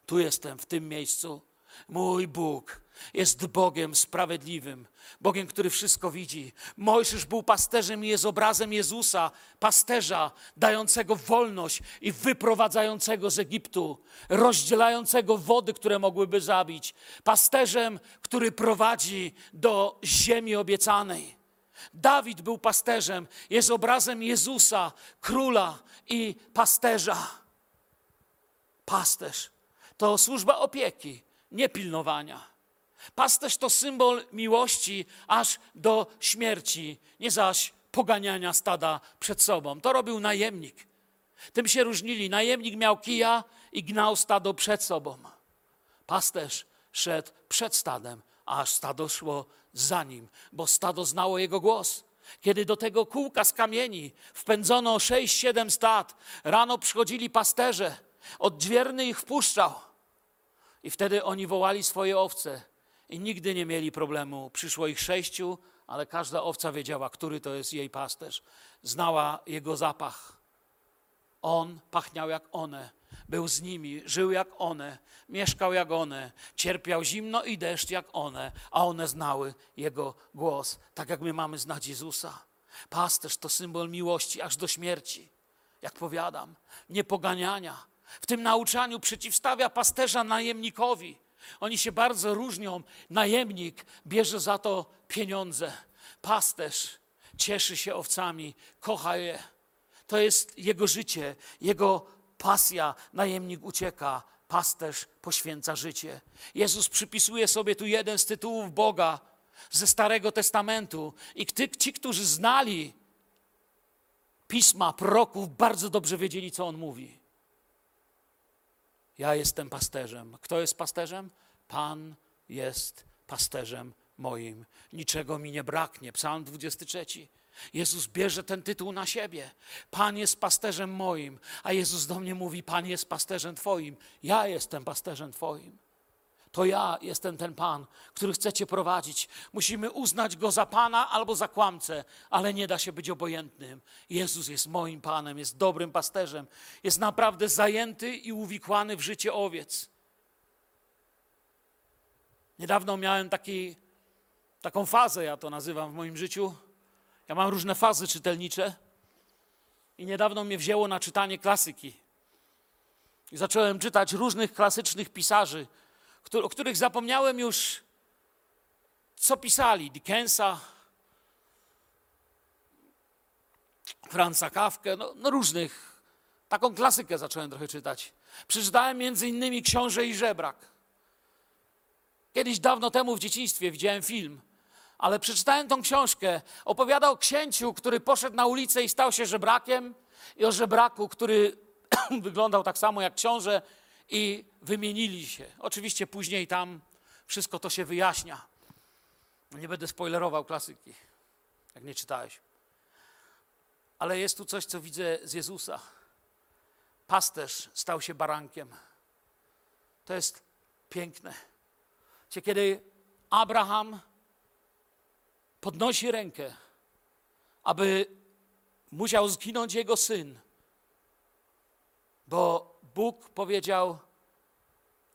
A: Tu jestem, w tym miejscu. Mój Bóg jest Bogiem sprawiedliwym, Bogiem, który wszystko widzi. Mojżesz był pasterzem i jest obrazem Jezusa, pasterza dającego wolność i wyprowadzającego z Egiptu, rozdzielającego wody, które mogłyby zabić, pasterzem, który prowadzi do ziemi obiecanej. Dawid był pasterzem, jest obrazem Jezusa, króla i pasterza. Pasterz to służba opieki, nie pilnowania. Pasterz to symbol miłości aż do śmierci, nie zaś poganiania stada przed sobą. To robił najemnik. Tym się różnili. Najemnik miał kija i gnał stado przed sobą. Pasterz szedł przed stadem, aż stado szło za nim, bo stado znało jego głos. Kiedy do tego kółka z kamieni wpędzono sześć, siedem stad, rano przychodzili pasterze, odźwierny ich wpuszczał. I wtedy oni wołali swoje owce i nigdy nie mieli problemu. Przyszło ich sześciu, ale każda owca wiedziała, który to jest jej pasterz. Znała jego zapach. On pachniał jak one, był z nimi, żył jak one, mieszkał jak one, cierpiał zimno i deszcz jak one, a one znały jego głos, tak jak my mamy znać Jezusa. Pasterz to symbol miłości aż do śmierci. Jak powiadam, niepoganiania. W tym nauczaniu przeciwstawia pasterza najemnikowi. Oni się bardzo różnią. Najemnik bierze za to pieniądze. Pasterz cieszy się owcami, kocha je. To jest jego życie, jego pasja. Najemnik ucieka, pasterz poświęca życie. Jezus przypisuje sobie tu jeden z tytułów Boga ze Starego Testamentu. I ci, którzy znali pisma proroków, bardzo dobrze wiedzieli, co on mówi. Ja jestem pasterzem. Kto jest pasterzem? Pan jest pasterzem moim. Niczego mi nie braknie. Psalm 23. Jezus bierze ten tytuł na siebie. Pan jest pasterzem moim, a Jezus do mnie mówi: Pan jest pasterzem Twoim. Ja jestem pasterzem Twoim. To ja jestem ten Pan, który chce Cię prowadzić. Musimy uznać Go za Pana albo za kłamcę, ale nie da się być obojętnym. Jezus jest moim Panem, jest dobrym pasterzem, jest naprawdę zajęty i uwikłany w życie owiec. Niedawno miałem taki, taką fazę, ja to nazywam w moim życiu. Ja mam różne fazy czytelnicze i niedawno mnie wzięło na czytanie klasyki. I zacząłem czytać różnych klasycznych pisarzy, o których zapomniałem już co pisali Dickensa, Franza Kafkę, no, no różnych. Taką klasykę zacząłem trochę czytać. Przeczytałem między innymi Książę i Żebrak. Kiedyś dawno temu w dzieciństwie widziałem film, ale przeczytałem tą książkę. Opowiadał o księciu, który poszedł na ulicę i stał się żebrakiem i o żebraku, który wyglądał tak samo jak książę i wymienili się. Oczywiście później tam wszystko to się wyjaśnia. Nie będę spoilerował klasyki, jak nie czytałeś. Ale jest tu coś, co widzę z Jezusa. Pasterz stał się barankiem. To jest piękne. Cię, kiedy Abraham podnosi rękę, aby musiał zginąć jego syn, bo Bóg powiedział,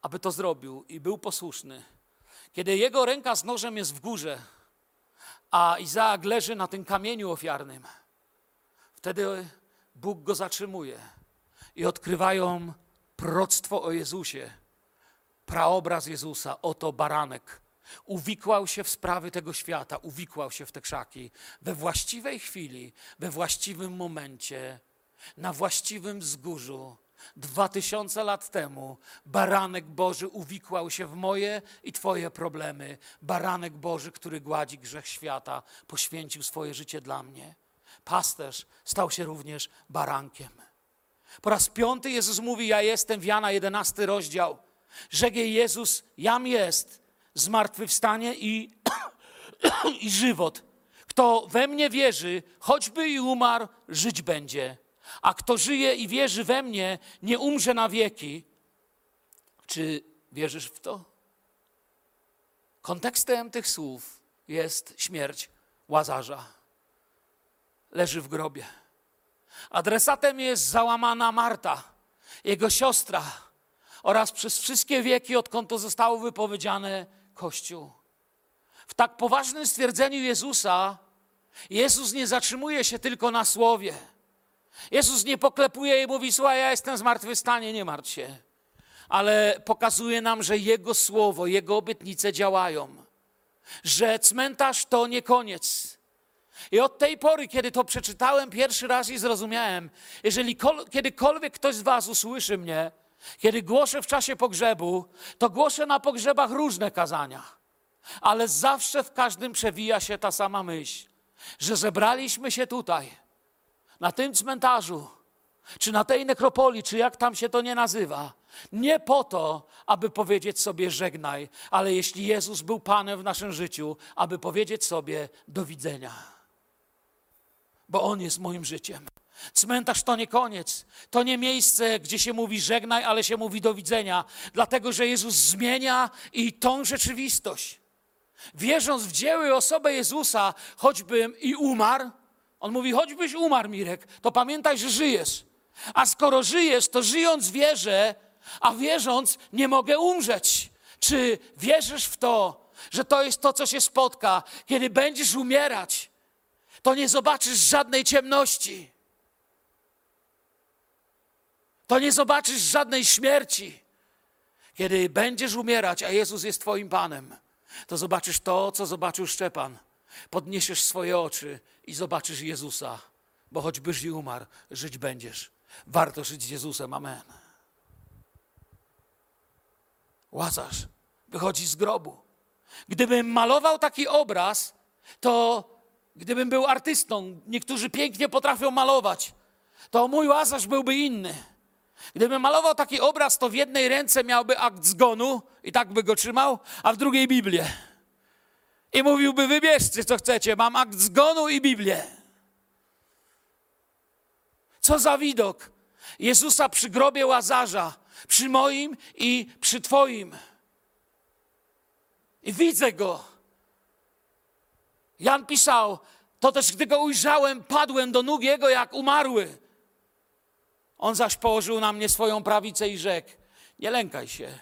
A: aby to zrobił i był posłuszny. Kiedy jego ręka z nożem jest w górze, a Izaak leży na tym kamieniu ofiarnym, wtedy Bóg go zatrzymuje i odkrywają proroctwo o Jezusie, praobraz Jezusa, oto baranek. Uwikłał się w sprawy tego świata, uwikłał się w te krzaki we właściwej chwili, we właściwym momencie, na właściwym wzgórzu. Dwa tysiące lat temu baranek Boży uwikłał się w moje i Twoje problemy. Baranek Boży, który gładzi grzech świata, poświęcił swoje życie dla mnie. Pasterz stał się również barankiem. Po raz piąty Jezus mówi: Ja jestem w Jana 11 rozdział. Rzekł Jezus: Jam jest zmartwychwstanie i, i żywot. Kto we mnie wierzy, choćby i umarł, żyć będzie. A kto żyje i wierzy we mnie, nie umrze na wieki. Czy wierzysz w to? Kontekstem tych słów jest śmierć Łazarza. Leży w grobie. Adresatem jest załamana Marta, jego siostra oraz przez wszystkie wieki, odkąd to zostało wypowiedziane, Kościół. W tak poważnym stwierdzeniu Jezusa, Jezus nie zatrzymuje się tylko na słowie. Jezus nie poklepuje i mówi: Słuchaj, ja jestem zmartwychwstanie, nie martw się. Ale pokazuje nam, że Jego słowo, Jego obietnice działają. Że cmentarz to nie koniec. I od tej pory, kiedy to przeczytałem pierwszy raz i zrozumiałem, jeżeli kol, kiedykolwiek ktoś z Was usłyszy mnie, kiedy głoszę w czasie pogrzebu, to głoszę na pogrzebach różne kazania, ale zawsze w każdym przewija się ta sama myśl, że zebraliśmy się tutaj, na tym cmentarzu, czy na tej nekropolii, czy jak tam się to nie nazywa, nie po to, aby powiedzieć sobie żegnaj, ale jeśli Jezus był Panem w naszym życiu, aby powiedzieć sobie do widzenia, bo On jest moim życiem. Cmentarz to nie koniec. To nie miejsce, gdzie się mówi żegnaj, ale się mówi do widzenia, dlatego że Jezus zmienia i tą rzeczywistość. Wierząc w dzieło i osobę Jezusa, choćbym i umarł, on mówi, choćbyś umarł, Mirek, to pamiętaj, że żyjesz. A skoro żyjesz, to żyjąc wierzę, a wierząc nie mogę umrzeć. Czy wierzysz w to, że to jest to, co się spotka, kiedy będziesz umierać? To nie zobaczysz żadnej ciemności to nie zobaczysz żadnej śmierci. Kiedy będziesz umierać, a Jezus jest Twoim Panem, to zobaczysz to, co zobaczył Szczepan. Podniesiesz swoje oczy i zobaczysz Jezusa, bo choćbyś i umarł, żyć będziesz. Warto żyć z Jezusem. Amen. Łazarz wychodzi z grobu. Gdybym malował taki obraz, to gdybym był artystą, niektórzy pięknie potrafią malować, to mój łazarz byłby inny. Gdybym malował taki obraz, to w jednej ręce miałby akt zgonu i tak by go trzymał, a w drugiej Biblię. I mówiłby, wybierzcie co chcecie, mam akt zgonu i Biblię. Co za widok Jezusa przy grobie Łazarza, przy moim i przy Twoim. I widzę go. Jan pisał, to też gdy go ujrzałem, padłem do nóg jego jak umarły. On zaś położył na mnie swoją prawicę i rzekł: Nie lękaj się,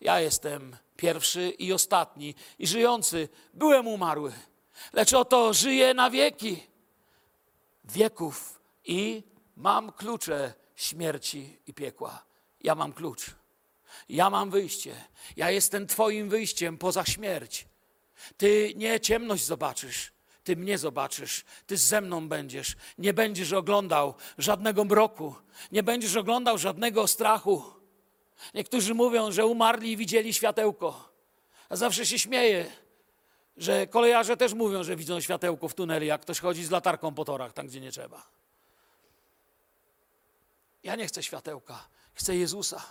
A: ja jestem pierwszy i ostatni i żyjący. Byłem umarły, lecz oto żyję na wieki wieków i mam klucze śmierci i piekła. Ja mam klucz. Ja mam wyjście. Ja jestem Twoim wyjściem poza śmierć. Ty nie ciemność zobaczysz, ty mnie zobaczysz, ty ze mną będziesz. Nie będziesz oglądał żadnego mroku, nie będziesz oglądał żadnego strachu. Niektórzy mówią, że umarli i widzieli światełko. A zawsze się śmieję, że kolejarze też mówią, że widzą światełko w tunelu, jak ktoś chodzi z latarką po torach, tam gdzie nie trzeba. Ja nie chcę światełka, chcę Jezusa.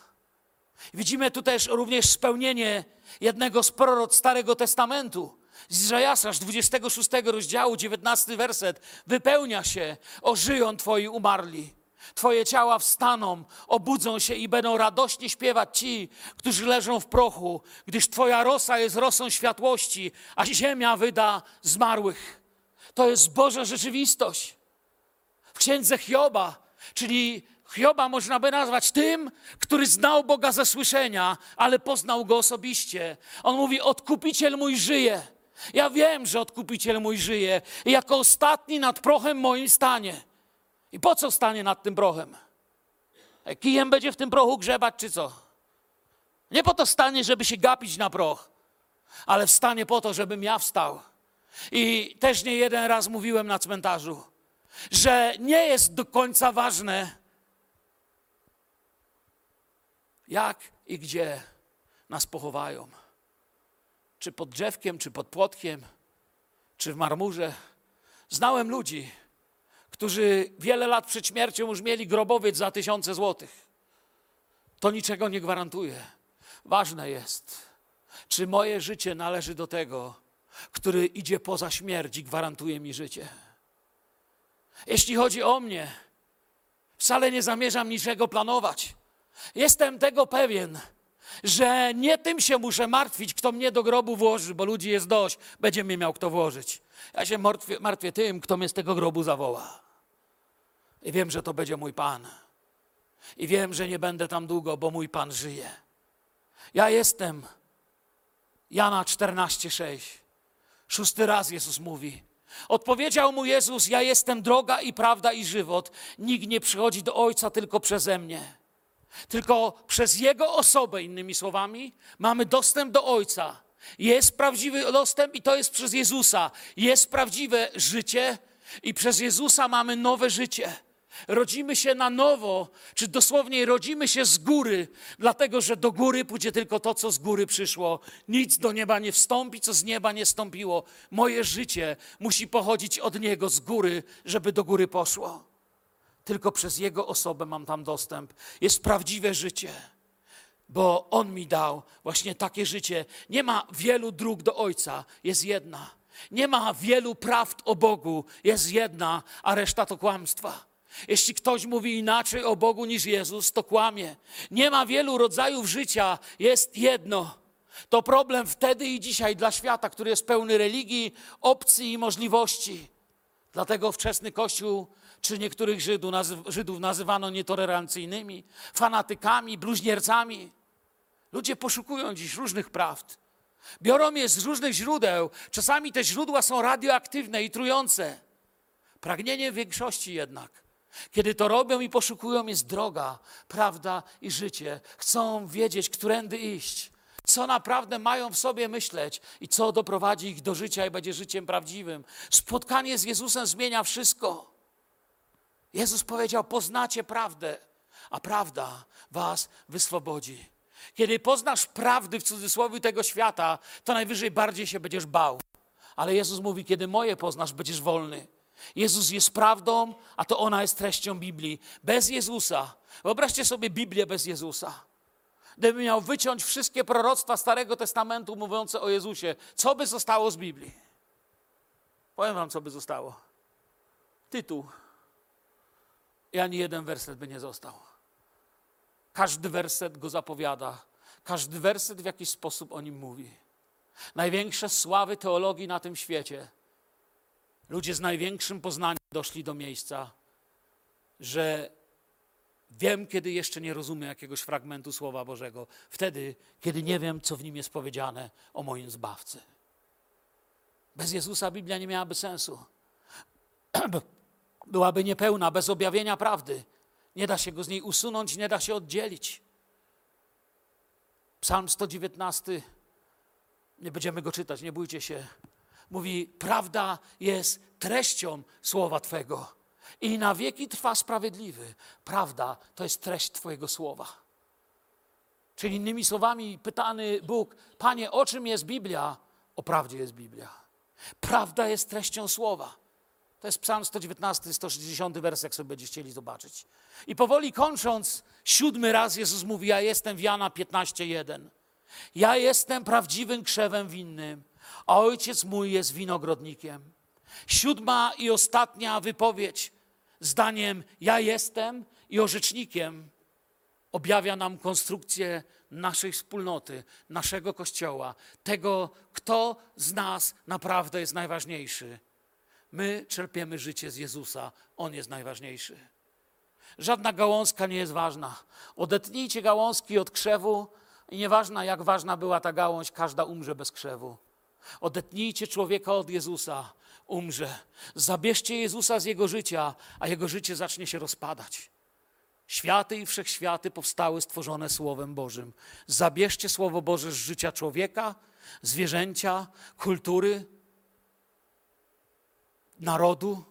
A: Widzimy tu też również spełnienie jednego z proroc Starego Testamentu. Z Izajasza z 26 rozdziału, 19 werset. Wypełnia się, ożyją Twoi umarli. Twoje ciała wstaną, obudzą się i będą radośnie śpiewać ci, którzy leżą w prochu, gdyż Twoja rosa jest rosą światłości, a ziemia wyda zmarłych. To jest Boża rzeczywistość. W księdze Hioba, czyli Hioba można by nazwać tym, który znał Boga ze słyszenia, ale poznał go osobiście. On mówi: Odkupiciel mój żyje. Ja wiem, że odkupiciel mój żyje jako ostatni nad prochem moim stanie. I po co stanie nad tym prochem? E, Kijem będzie w tym prochu grzebać, czy co? Nie po to stanie, żeby się gapić na proch, ale wstanie po to, żebym ja wstał. I też nie jeden raz mówiłem na cmentarzu, że nie jest do końca ważne, jak i gdzie nas pochowają. Czy pod drzewkiem, czy pod płotkiem, czy w marmurze. Znałem ludzi, którzy wiele lat przed śmiercią już mieli grobowiec za tysiące złotych. To niczego nie gwarantuje. Ważne jest, czy moje życie należy do tego, który idzie poza śmierć i gwarantuje mi życie. Jeśli chodzi o mnie, wcale nie zamierzam niczego planować. Jestem tego pewien, że nie tym się muszę martwić, kto mnie do grobu włoży, bo ludzi jest dość, będzie mnie miał kto włożyć. Ja się martwię, martwię tym, kto mnie z tego grobu zawoła. I wiem, że to będzie mój Pan. I wiem, że nie będę tam długo, bo mój Pan żyje. Ja jestem. Jana 14,6. Szósty raz Jezus mówi. Odpowiedział mu Jezus: Ja jestem droga i prawda i żywot. Nikt nie przychodzi do Ojca tylko przeze mnie. Tylko przez Jego osobę, innymi słowami, mamy dostęp do Ojca. Jest prawdziwy dostęp i to jest przez Jezusa. Jest prawdziwe życie i przez Jezusa mamy nowe życie. Rodzimy się na nowo, czy dosłownie rodzimy się z góry, dlatego że do góry pójdzie tylko to, co z góry przyszło. Nic do nieba nie wstąpi, co z nieba nie stąpiło. Moje życie musi pochodzić od Niego z góry, żeby do góry poszło. Tylko przez Jego osobę mam tam dostęp. Jest prawdziwe życie, bo On mi dał właśnie takie życie. Nie ma wielu dróg do Ojca, jest jedna. Nie ma wielu prawd o Bogu, jest jedna, a reszta to kłamstwa. Jeśli ktoś mówi inaczej o Bogu niż Jezus, to kłamie. Nie ma wielu rodzajów życia, jest jedno. To problem wtedy i dzisiaj dla świata, który jest pełny religii, opcji i możliwości. Dlatego wczesny Kościół czy niektórych Żydów, Żydów nazywano nietolerancyjnymi, fanatykami, bluźniercami. Ludzie poszukują dziś różnych prawd. Biorą je z różnych źródeł. Czasami te źródła są radioaktywne i trujące. Pragnienie większości jednak, kiedy to robią i poszukują, jest droga, prawda i życie. Chcą wiedzieć, którędy iść, co naprawdę mają w sobie myśleć i co doprowadzi ich do życia i będzie życiem prawdziwym. Spotkanie z Jezusem zmienia wszystko. Jezus powiedział: Poznacie prawdę, a prawda was wyswobodzi. Kiedy poznasz prawdy w cudzysłowie tego świata, to najwyżej bardziej się będziesz bał. Ale Jezus mówi: Kiedy moje poznasz, będziesz wolny. Jezus jest prawdą, a to ona jest treścią Biblii. Bez Jezusa, wyobraźcie sobie Biblię bez Jezusa. Gdybym miał wyciąć wszystkie proroctwa Starego Testamentu mówiące o Jezusie, co by zostało z Biblii? Powiem wam, co by zostało. Tytuł i ani jeden werset by nie został. Każdy werset go zapowiada, każdy werset w jakiś sposób o nim mówi. Największe sławy teologii na tym świecie. Ludzie z największym poznaniem doszli do miejsca, że wiem, kiedy jeszcze nie rozumiem jakiegoś fragmentu Słowa Bożego. Wtedy, kiedy nie wiem, co w nim jest powiedziane o moim Zbawcy. Bez Jezusa Biblia nie miałaby sensu. byłaby niepełna, bez objawienia prawdy. Nie da się go z niej usunąć, nie da się oddzielić. Psalm 119 Nie będziemy go czytać, nie bójcie się. Mówi, prawda jest treścią słowa Twego i na wieki trwa sprawiedliwy. Prawda to jest treść Twojego słowa. Czyli innymi słowami pytany Bóg, Panie, o czym jest Biblia? O prawdzie jest Biblia. Prawda jest treścią słowa. To jest Psalm 119, 160 wers, jak sobie będziecie chcieli zobaczyć. I powoli kończąc, siódmy raz Jezus mówi, ja jestem w Jana 15:1. Ja jestem prawdziwym krzewem winnym, a ojciec mój jest winogrodnikiem. Siódma i ostatnia wypowiedź zdaniem ja jestem i orzecznikiem objawia nam konstrukcję naszej wspólnoty, naszego kościoła, tego, kto z nas naprawdę jest najważniejszy. My czerpiemy życie z Jezusa, On jest najważniejszy. Żadna gałązka nie jest ważna. Odetnijcie gałązki od krzewu i nieważna jak ważna była ta gałąź, każda umrze bez krzewu. Odetnijcie człowieka od Jezusa, umrze. Zabierzcie Jezusa z jego życia, a jego życie zacznie się rozpadać. Światy i wszechświaty powstały stworzone Słowem Bożym. Zabierzcie Słowo Boże z życia człowieka, zwierzęcia, kultury, narodu,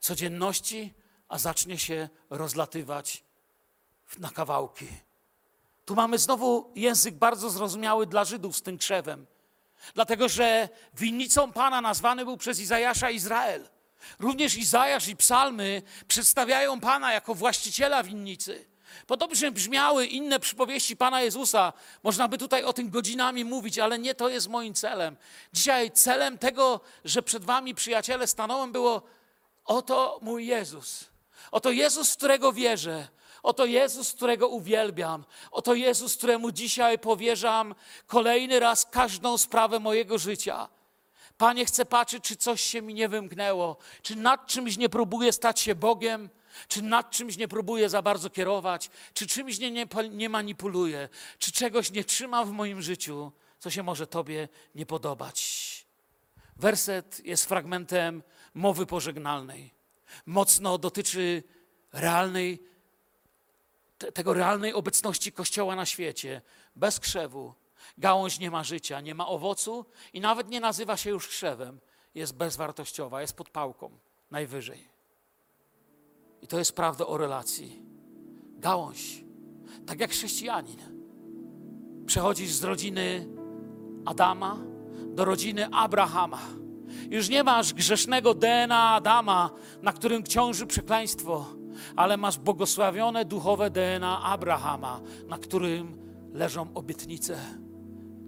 A: codzienności, a zacznie się rozlatywać na kawałki. Tu mamy znowu język bardzo zrozumiały dla Żydów z tym krzewem. Dlatego, że winnicą Pana nazwany był przez Izajasza Izrael. Również Izajasz i psalmy przedstawiają Pana jako właściciela winnicy. Podobnie brzmiały inne przypowieści Pana Jezusa. Można by tutaj o tym godzinami mówić, ale nie to jest moim celem. Dzisiaj celem tego, że przed Wami, przyjaciele, stanąłem, było oto mój Jezus. Oto Jezus, w którego wierzę. Oto Jezus, którego uwielbiam. Oto Jezus, któremu dzisiaj powierzam kolejny raz każdą sprawę mojego życia. Panie, chcę patrzeć, czy coś się mi nie wymknęło, czy nad czymś nie próbuję stać się Bogiem, czy nad czymś nie próbuję za bardzo kierować, czy czymś nie, nie, nie manipuluję, czy czegoś nie trzymam w moim życiu, co się może Tobie nie podobać. Werset jest fragmentem mowy pożegnalnej. Mocno dotyczy realnej, tego realnej obecności Kościoła na świecie, bez krzewu, Gałąź nie ma życia, nie ma owocu i nawet nie nazywa się już krzewem. Jest bezwartościowa, jest pod pałką, najwyżej. I to jest prawda o relacji. Gałąź, tak jak chrześcijanin, przechodzisz z rodziny Adama do rodziny Abrahama. Już nie masz grzesznego DNA Adama, na którym ciąży przekleństwo, ale masz błogosławione duchowe DNA Abrahama, na którym leżą obietnice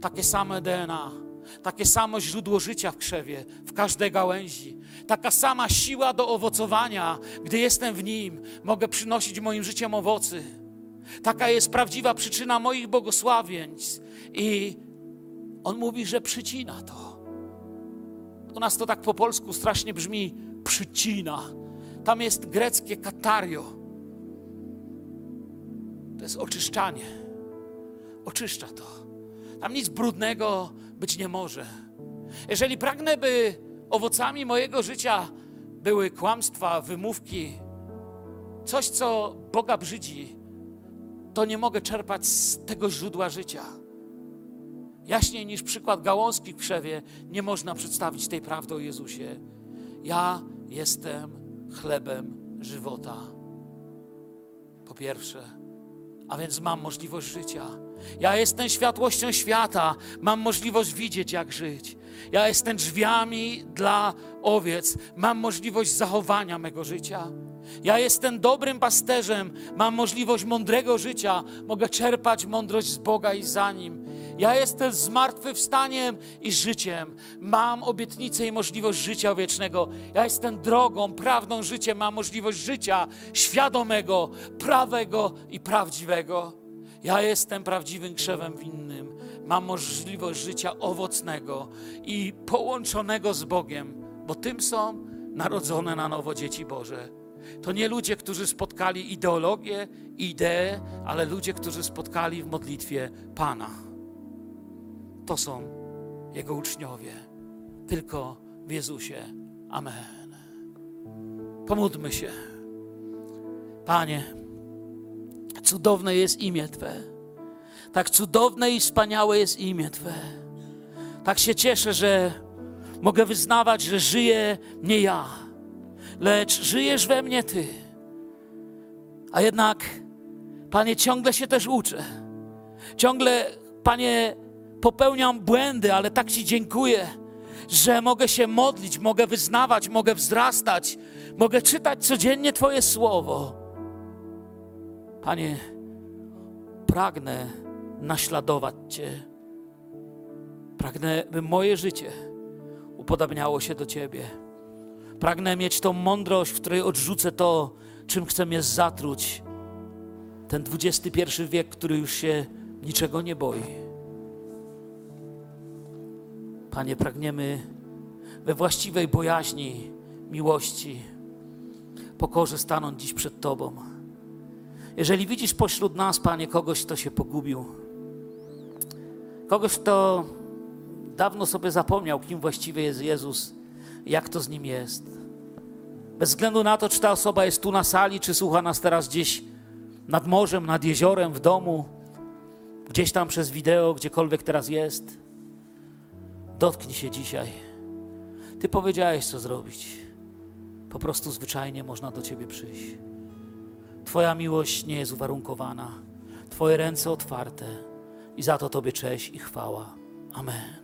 A: takie same DNA, takie samo źródło życia w krzewie, w każdej gałęzi, taka sama siła do owocowania, gdy jestem w nim, mogę przynosić moim życiem owocy. Taka jest prawdziwa przyczyna moich błogosławieństw. I on mówi, że przycina to. U nas to tak po polsku strasznie brzmi przycina. Tam jest greckie katario. To jest oczyszczanie. Oczyszcza to. Tam nic brudnego być nie może. Jeżeli pragnę, by owocami mojego życia były kłamstwa, wymówki, coś, co Boga brzydzi, to nie mogę czerpać z tego źródła życia. Jaśniej niż przykład gałązki w krzewie nie można przedstawić tej prawdy o Jezusie. Ja jestem chlebem żywota. Po pierwsze, a więc mam możliwość życia. Ja jestem światłością świata, mam możliwość widzieć, jak żyć. Ja jestem drzwiami dla owiec, mam możliwość zachowania mego życia. Ja jestem dobrym pasterzem, mam możliwość mądrego życia, mogę czerpać mądrość z Boga i za nim. Ja jestem zmartwychwstaniem i życiem. Mam obietnicę i możliwość życia wiecznego. Ja jestem drogą, prawdą życiem. Mam możliwość życia świadomego, prawego i prawdziwego. Ja jestem prawdziwym krzewem winnym. Mam możliwość życia owocnego i połączonego z Bogiem, bo tym są narodzone na nowo dzieci Boże. To nie ludzie, którzy spotkali ideologię, ideę, ale ludzie, którzy spotkali w modlitwie Pana. To są Jego uczniowie, tylko w Jezusie. Amen. Pomódlmy się. Panie, cudowne jest imię Twe. Tak cudowne i wspaniałe jest imię Twe. Tak się cieszę, że mogę wyznawać, że żyję nie ja, lecz żyjesz we mnie Ty. A jednak, Panie, ciągle się też uczę. Ciągle, Panie, popełniam błędy, ale tak Ci dziękuję, że mogę się modlić, mogę wyznawać, mogę wzrastać, mogę czytać codziennie Twoje słowo. Panie, pragnę naśladować Cię. Pragnę, by moje życie upodabniało się do Ciebie. Pragnę mieć tą mądrość, w której odrzucę to, czym chcę mnie zatruć. Ten XXI wiek, który już się niczego nie boi. Panie, pragniemy we właściwej bojaźni, miłości, pokorze stanąć dziś przed Tobą. Jeżeli widzisz pośród nas, Panie, kogoś, kto się pogubił, kogoś, kto dawno sobie zapomniał, kim właściwie jest Jezus, jak to z nim jest. Bez względu na to, czy ta osoba jest tu na sali, czy słucha nas teraz gdzieś nad morzem, nad jeziorem, w domu, gdzieś tam przez wideo, gdziekolwiek teraz jest. Dotknij się dzisiaj. Ty powiedziałeś, co zrobić. Po prostu zwyczajnie można do Ciebie przyjść. Twoja miłość nie jest uwarunkowana. Twoje ręce otwarte i za to Tobie cześć i chwała. Amen.